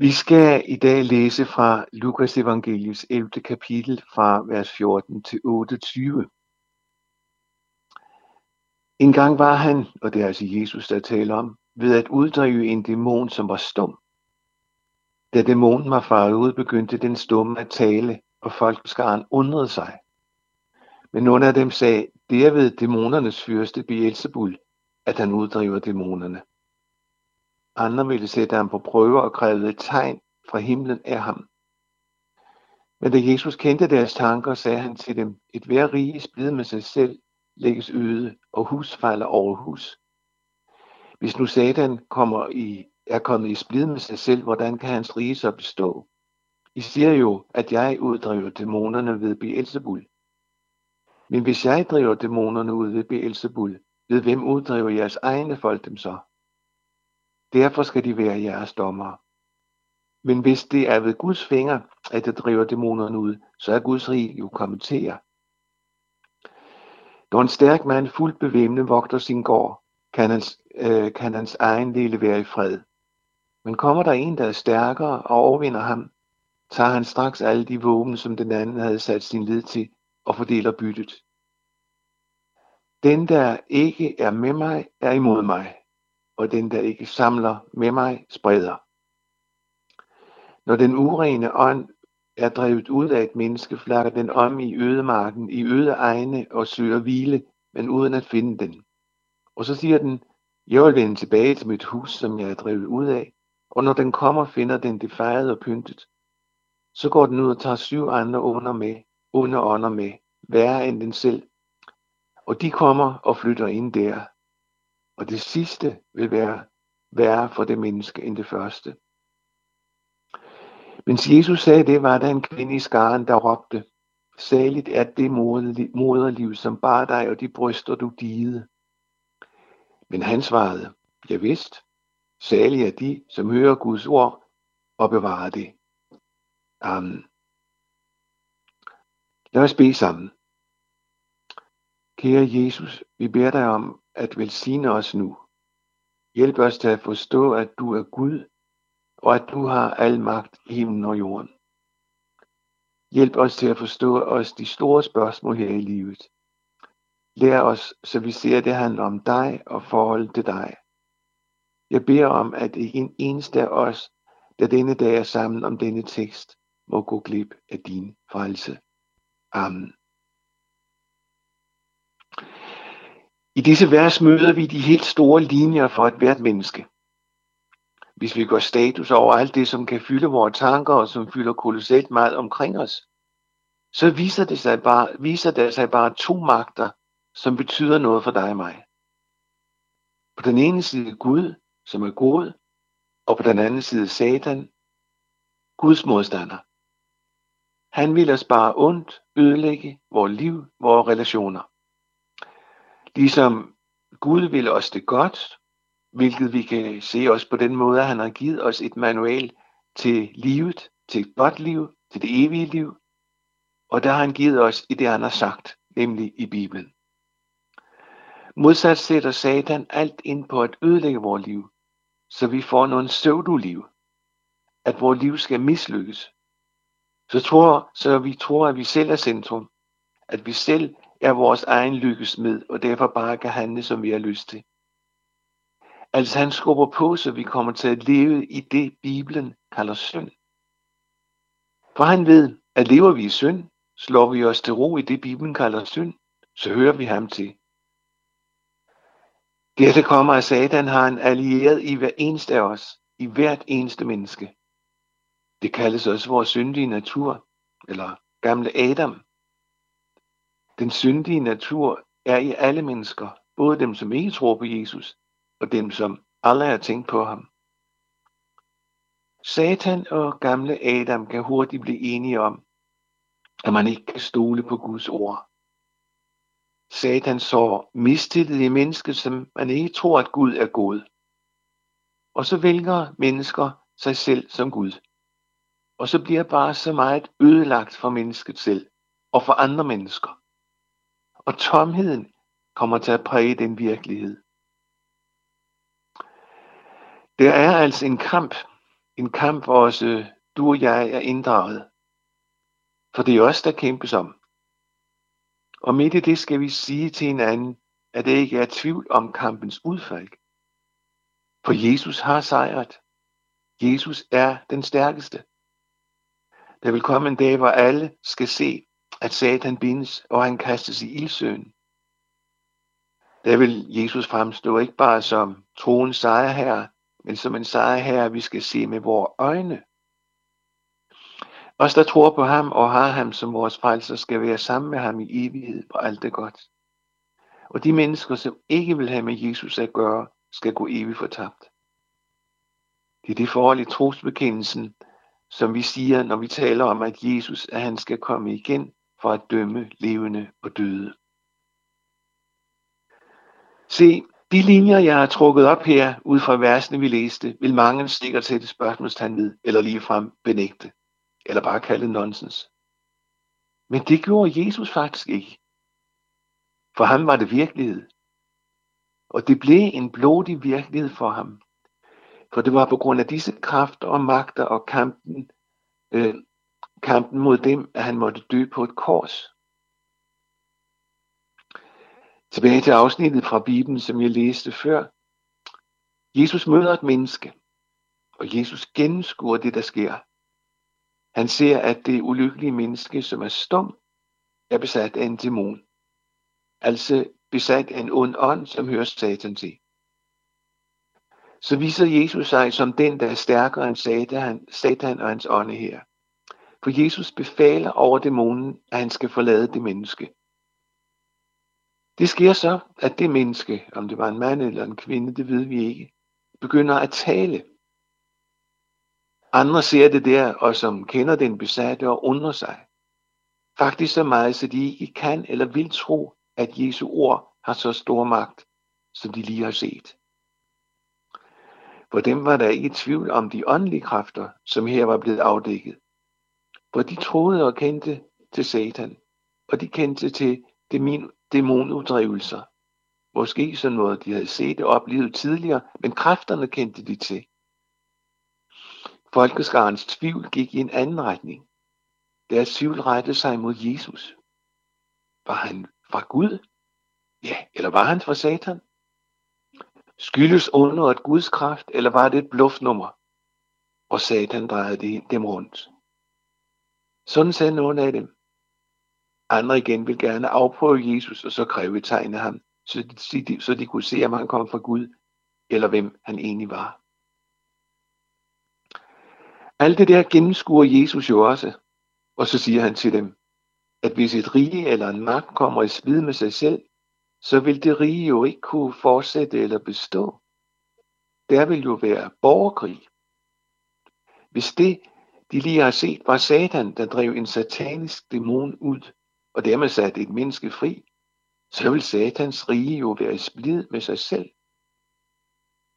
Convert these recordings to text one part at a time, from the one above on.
Vi skal i dag læse fra Lukas evangeliets 11. kapitel fra vers 14 til 28. En gang var han, og det er altså Jesus, der taler om, ved at uddrive en dæmon, som var stum. Da dæmonen var faret ud, begyndte den stumme at tale, og folkeskaren undrede sig. Men nogle af dem sagde, det er ved dæmonernes fyrste Beelzebul, at han uddriver dæmonerne. Andre ville sætte ham på prøve og krævede et tegn fra himlen af ham. Men da Jesus kendte deres tanker, sagde han til dem, et hver rige splid med sig selv lægges øde, og hus falder over hus. Hvis nu Satan kommer i, er kommet i splid med sig selv, hvordan kan hans rige så bestå? I siger jo, at jeg uddriver dæmonerne ved Beelzebul. Men hvis jeg driver dæmonerne ud ved Beelzebul, ved hvem uddriver jeres egne folk dem så? Derfor skal de være jeres dommere. Men hvis det er ved Guds fingre, at det driver dæmonerne ud, så er Guds rige jo kommet til jer. Når en stærk mand fuldt bevæbnet vogter sin gård, kan hans, øh, kan hans egen lille være i fred. Men kommer der en, der er stærkere og overvinder ham, tager han straks alle de våben, som den anden havde sat sin lid til, og fordeler byttet. Den, der ikke er med mig, er imod mig, og den, der ikke samler med mig, spreder. Når den urene ånd er drevet ud af et menneske, flakker den om i ødemarken, i øde egne og søger hvile, men uden at finde den. Og så siger den, jeg vil vende tilbage til mit hus, som jeg er drevet ud af, og når den kommer, finder den det fejret og pyntet. Så går den ud og tager syv andre under med, under ånder med, værre end den selv. Og de kommer og flytter ind der. Og det sidste vil være værre for det menneske end det første. Mens Jesus sagde det, var der en kvinde i skaren, der råbte, Saligt er det moderliv, som bar dig, og de bryster, du digede. Men han svarede, Ja vidst, salige er de, som hører Guds ord og bevarer det. Amen. Lad os bede sammen. Kære Jesus, vi beder dig om at velsigne os nu. Hjælp os til at forstå, at du er Gud, og at du har al magt i himlen og jorden. Hjælp os til at forstå os de store spørgsmål her i livet. Lær os, så vi ser, at det handler om dig og forholdet til dig. Jeg beder om, at en eneste af os, der denne dag er sammen om denne tekst, må gå glip af din frelse. Amen. I disse vers møder vi de helt store linjer for et hvert menneske. Hvis vi går status over alt det, som kan fylde vores tanker og som fylder kolossalt meget omkring os, så viser det sig bare, viser der sig bare to magter, som betyder noget for dig og mig. På den ene side Gud, som er god, og på den anden side Satan, Guds modstander. Han vil os bare ondt ødelægge vores liv, vores relationer. Ligesom Gud vil os det godt, hvilket vi kan se os på den måde, at han har givet os et manual til livet, til et godt liv, til det evige liv. Og der har han givet os i det, han har sagt, nemlig i Bibelen. Modsat sætter Satan alt ind på at ødelægge vores liv, så vi får nogle pseudo-liv. At vores liv skal mislykkes. Så, tror, så vi tror, at vi selv er centrum. At vi selv er vores egen lykkesmed, og derfor bare kan handle, som vi har lyst til. Altså han skubber på, så vi kommer til at leve i det, Bibelen kalder synd. For han ved, at lever vi i synd, slår vi os til ro i det, Bibelen kalder synd, så hører vi ham til. Dertil kommer, at Satan har en allieret i hver eneste af os, i hvert eneste menneske. Det kaldes også vores syndige natur, eller gamle Adam. Den syndige natur er i alle mennesker, både dem, som ikke tror på Jesus, og dem, som aldrig har tænkt på ham. Satan og gamle Adam kan hurtigt blive enige om, at man ikke kan stole på Guds ord. Satan så mistillid i mennesket, som man ikke tror, at Gud er god. Og så vælger mennesker sig selv som Gud. Og så bliver bare så meget ødelagt for mennesket selv og for andre mennesker. Og tomheden kommer til at præge den virkelighed. Der er altså en kamp En kamp, hvor også du og jeg er inddraget. For det er os, der kæmpes om. Og midt i det skal vi sige til hinanden, at det ikke er tvivl om kampens udfald. For Jesus har sejret. Jesus er den stærkeste. Der vil komme en dag, hvor alle skal se, at Satan bindes, og han kastes i ildsøen. Der vil Jesus fremstå ikke bare som troens sejrherre, men som en sejrherre, vi skal se med vores øjne. Os, der tror på ham og har ham som vores frelser, skal være sammen med ham i evighed på alt det godt. Og de mennesker, som ikke vil have med Jesus at gøre, skal gå evigt fortabt. Det er det forhold i trosbekendelsen, som vi siger, når vi taler om, at Jesus, at han skal komme igen for at dømme levende og døde. Se, de linjer, jeg har trukket op her, ud fra versene, vi læste, vil mange sikkert sætte spørgsmålstegn ved, eller ligefrem benægte, eller bare kalde nonsens. Men det gjorde Jesus faktisk ikke. For ham var det virkelighed. Og det blev en blodig virkelighed for ham. For det var på grund af disse kræfter og magter og kampen, øh, kampen mod dem, at han måtte dø på et kors. Tilbage til afsnittet fra Bibelen, som jeg læste før. Jesus møder et menneske, og Jesus gennemskuer det, der sker. Han ser, at det ulykkelige menneske, som er stum, er besat af en dæmon. Altså besat af en ond ånd, som hører Satan til. Så viser Jesus sig som den, der er stærkere end Satan, Satan og hans ånde her. For Jesus befaler over dæmonen, at han skal forlade det menneske. Det sker så, at det menneske, om det var en mand eller en kvinde, det ved vi ikke, begynder at tale. Andre ser det der, og som kender den besatte og undrer sig. Faktisk så meget, så de ikke kan eller vil tro, at Jesu ord har så stor magt, som de lige har set. For dem var der ikke tvivl om de åndelige kræfter, som her var blevet afdækket. For de troede og kendte til Satan, og de kendte til dæmonuddrivelser. Måske sådan noget, de havde set og oplevet tidligere, men kræfterne kendte de til. Folkeskarens tvivl gik i en anden retning. Deres tvivl rettede sig mod Jesus. Var han fra Gud? Ja, eller var han fra Satan? Skyldes et Guds kraft, eller var det et bluffnummer? Og Satan drejede dem rundt. Sådan sagde nogle af dem. Andre igen vil gerne afprøve Jesus og så kræve tegn af ham, så de, så de kunne se, om han kom fra Gud, eller hvem han egentlig var. Alt det der gennemskuer Jesus jo også, og så siger han til dem, at hvis et rige eller en magt kommer i svid med sig selv, så vil det rige jo ikke kunne fortsætte eller bestå. Der vil jo være borgerkrig. Hvis det, de lige har set, var Satan, der drev en satanisk dæmon ud, og dermed satte et menneske fri, så vil Satans rige jo være i splid med sig selv.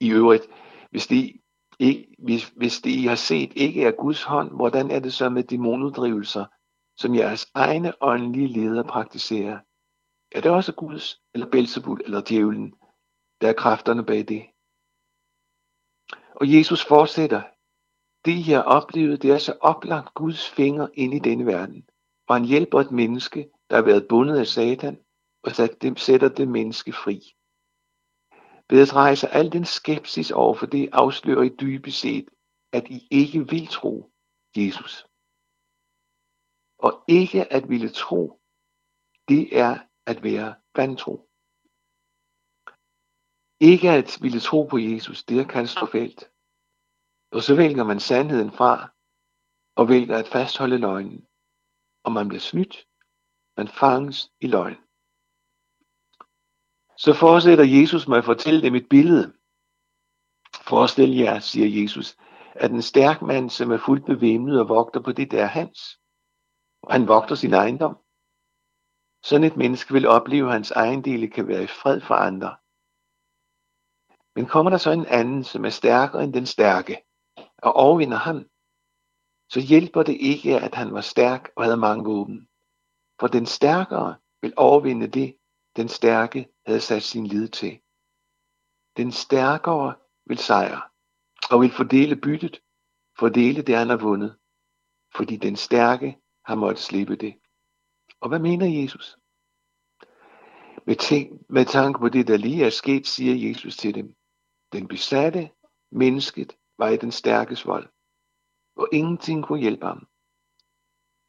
I øvrigt, hvis det, ikke, hvis, hvis det I har set ikke er Guds hånd, hvordan er det så med dæmonuddrivelser, som jeres egne åndelige ledere praktiserer? Er det også Guds, eller Belzebul, eller djævlen, der er kræfterne bag det? Og Jesus fortsætter, det jeg oplevede, det er så oplagt Guds finger ind i denne verden, og han hjælper et menneske, der har været bundet af Satan, og sætter det menneske fri. Ved at rejse al den skepsis over for det, afslører I dybest set, at I ikke vil tro Jesus. Og ikke at ville tro, det er at være vantro. Ikke at ville tro på Jesus, det er katastrofalt. Og så vælger man sandheden fra, og vælger at fastholde løgnen. Og man bliver snydt, man fanges i løgn. Så fortsætter Jesus med at fortælle dem et billede. Forestil jer, siger Jesus, at en stærk mand, som er fuldt bevimlet og vogter på det, der er hans. Og han vogter sin ejendom. Sådan et menneske vil opleve, at hans ejendele kan være i fred for andre. Men kommer der så en anden, som er stærkere end den stærke, og overvinder ham, så hjælper det ikke, at han var stærk og havde mange våben. For den stærkere vil overvinde det, den stærke havde sat sin lid til. Den stærkere vil sejre og vil fordele byttet, fordele det, han har vundet, fordi den stærke har måttet slippe det. Og hvad mener Jesus? Med, tænk, med tanke på det, der lige er sket, siger Jesus til dem. Den besatte, mennesket, var i den stærkes vold, og ingenting kunne hjælpe ham.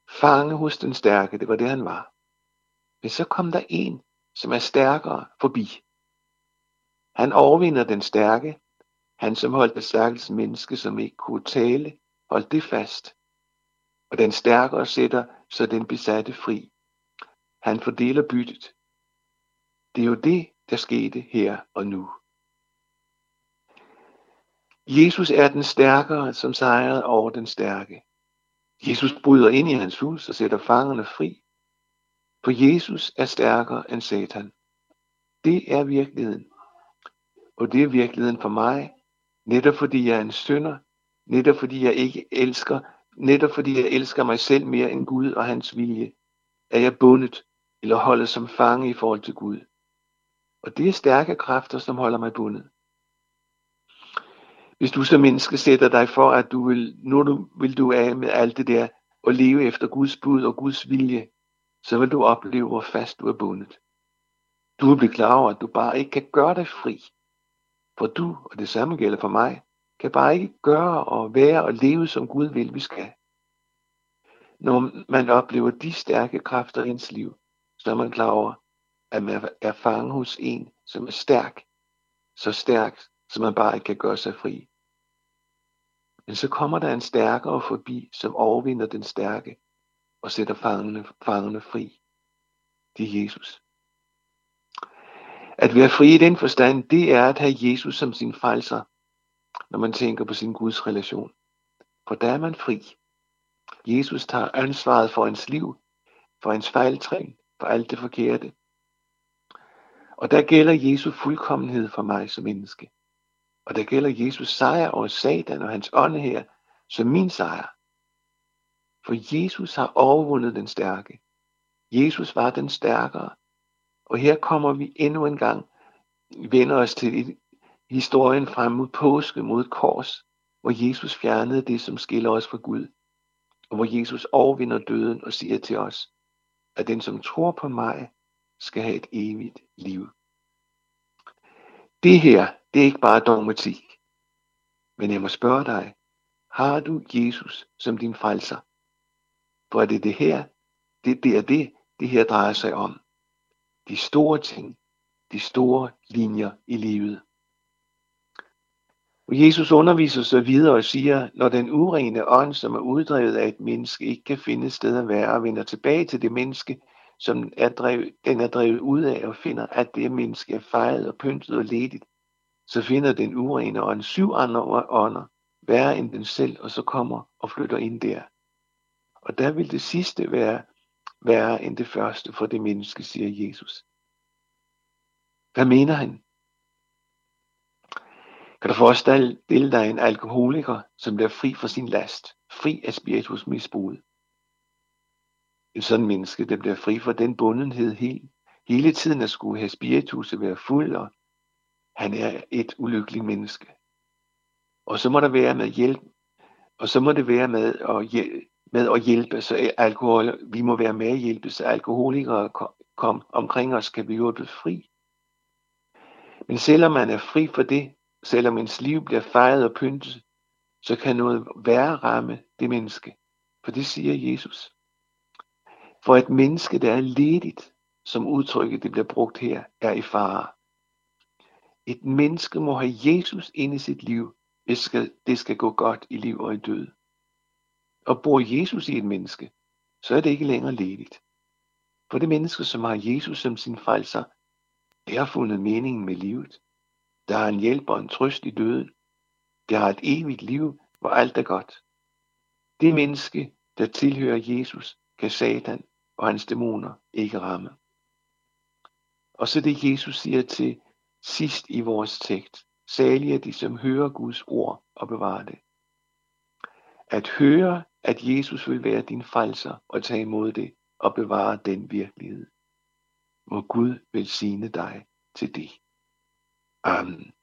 Fange hos den stærke, det var det han var. Men så kom der en, som er stærkere forbi. Han overvinder den stærke, han som holdt det stærkeste menneske, som ikke kunne tale, holdt det fast. Og den stærkere sætter så den besatte fri. Han fordeler byttet. Det er jo det, der skete her og nu. Jesus er den stærkere, som sejrede over den stærke. Jesus bryder ind i hans hus og sætter fangerne fri. For Jesus er stærkere end Satan. Det er virkeligheden. Og det er virkeligheden for mig, netop fordi jeg er en synder, netop fordi jeg ikke elsker, netop fordi jeg elsker mig selv mere end Gud og hans vilje, er jeg bundet eller holdet som fange i forhold til Gud. Og det er stærke kræfter, som holder mig bundet. Hvis du som menneske sætter dig for, at du vil, nu du, vil du af med alt det der, og leve efter Guds bud og Guds vilje, så vil du opleve, hvor fast du er bundet. Du vil blive klar over, at du bare ikke kan gøre dig fri. For du, og det samme gælder for mig, kan bare ikke gøre og være og leve, som Gud vil, vi skal. Når man oplever de stærke kræfter i ens liv, så er man klar over, at man er fanget hos en, som er stærk. Så stærk, som man bare ikke kan gøre sig fri. Men så kommer der en stærkere forbi, som overvinder den stærke og sætter fangene, fangene fri. Det er Jesus. At være fri i den forstand, det er at have Jesus som sin frelser, når man tænker på sin Guds relation. For der er man fri. Jesus tager ansvaret for ens liv, for ens fejltræn, for alt det forkerte. Og der gælder Jesu fuldkommenhed for mig som menneske. Og der gælder Jesus sejr over Satan og hans ånd her som min sejr. For Jesus har overvundet den stærke. Jesus var den stærkere. Og her kommer vi endnu en gang, vender os til historien frem mod påske, mod et kors, hvor Jesus fjernede det, som skiller os fra Gud. Og hvor Jesus overvinder døden og siger til os, at den, som tror på mig, skal have et evigt liv. Det her, det er ikke bare dogmatik. Men jeg må spørge dig, har du Jesus som din frelser? For er det det her, det, det er det, det her drejer sig om. De store ting, de store linjer i livet. Og Jesus underviser så videre og siger, når den urene ånd, som er uddrevet af et menneske, ikke kan finde sted at være og vender tilbage til det menneske, som er drevet, den er drevet ud af og finder, at det menneske er fejret og pyntet og ledigt, så finder den urene ånd syv andre ånder, værre end den selv, og så kommer og flytter ind der. Og der vil det sidste være værre end det første for det menneske, siger Jesus. Hvad mener han? Kan du forestille dig en alkoholiker, som bliver fri fra sin last, fri af spiritusmisbruget? En sådan menneske, der bliver fri fra den bundenhed hele, hele tiden at skulle have spiritus at være fuld, og han er et ulykkeligt menneske. Og så må der være med hjælp, og så må det være med at hjælpe, med at hjælpe, så alkohol, vi må være med at hjælpe, så alkoholikere kom omkring os, kan vi blive fri. Men selvom man er fri for det, selvom ens liv bliver fejret og pyntet, så kan noget værre ramme det menneske. For det siger Jesus. For et menneske, der er ledigt, som udtrykket det bliver brugt her, er i fare. Et menneske må have Jesus ind i sit liv, hvis skal, det skal gå godt i liv og i død. Og bor Jesus i et menneske, så er det ikke længere ledigt. For det menneske, som har Jesus som sin frelser, det har fundet meningen med livet. Der er en hjælp og en trøst i døden. Det har et evigt liv, hvor alt er godt. Det menneske, der tilhører Jesus, kan Satan og hans dæmoner ikke ramme. Og så det Jesus siger til sidst i vores tekst. Salige er de, som hører Guds ord og bevarer det. At høre, at Jesus vil være din frelser og tage imod det og bevare den virkelighed. Må Gud velsigne dig til det. Amen.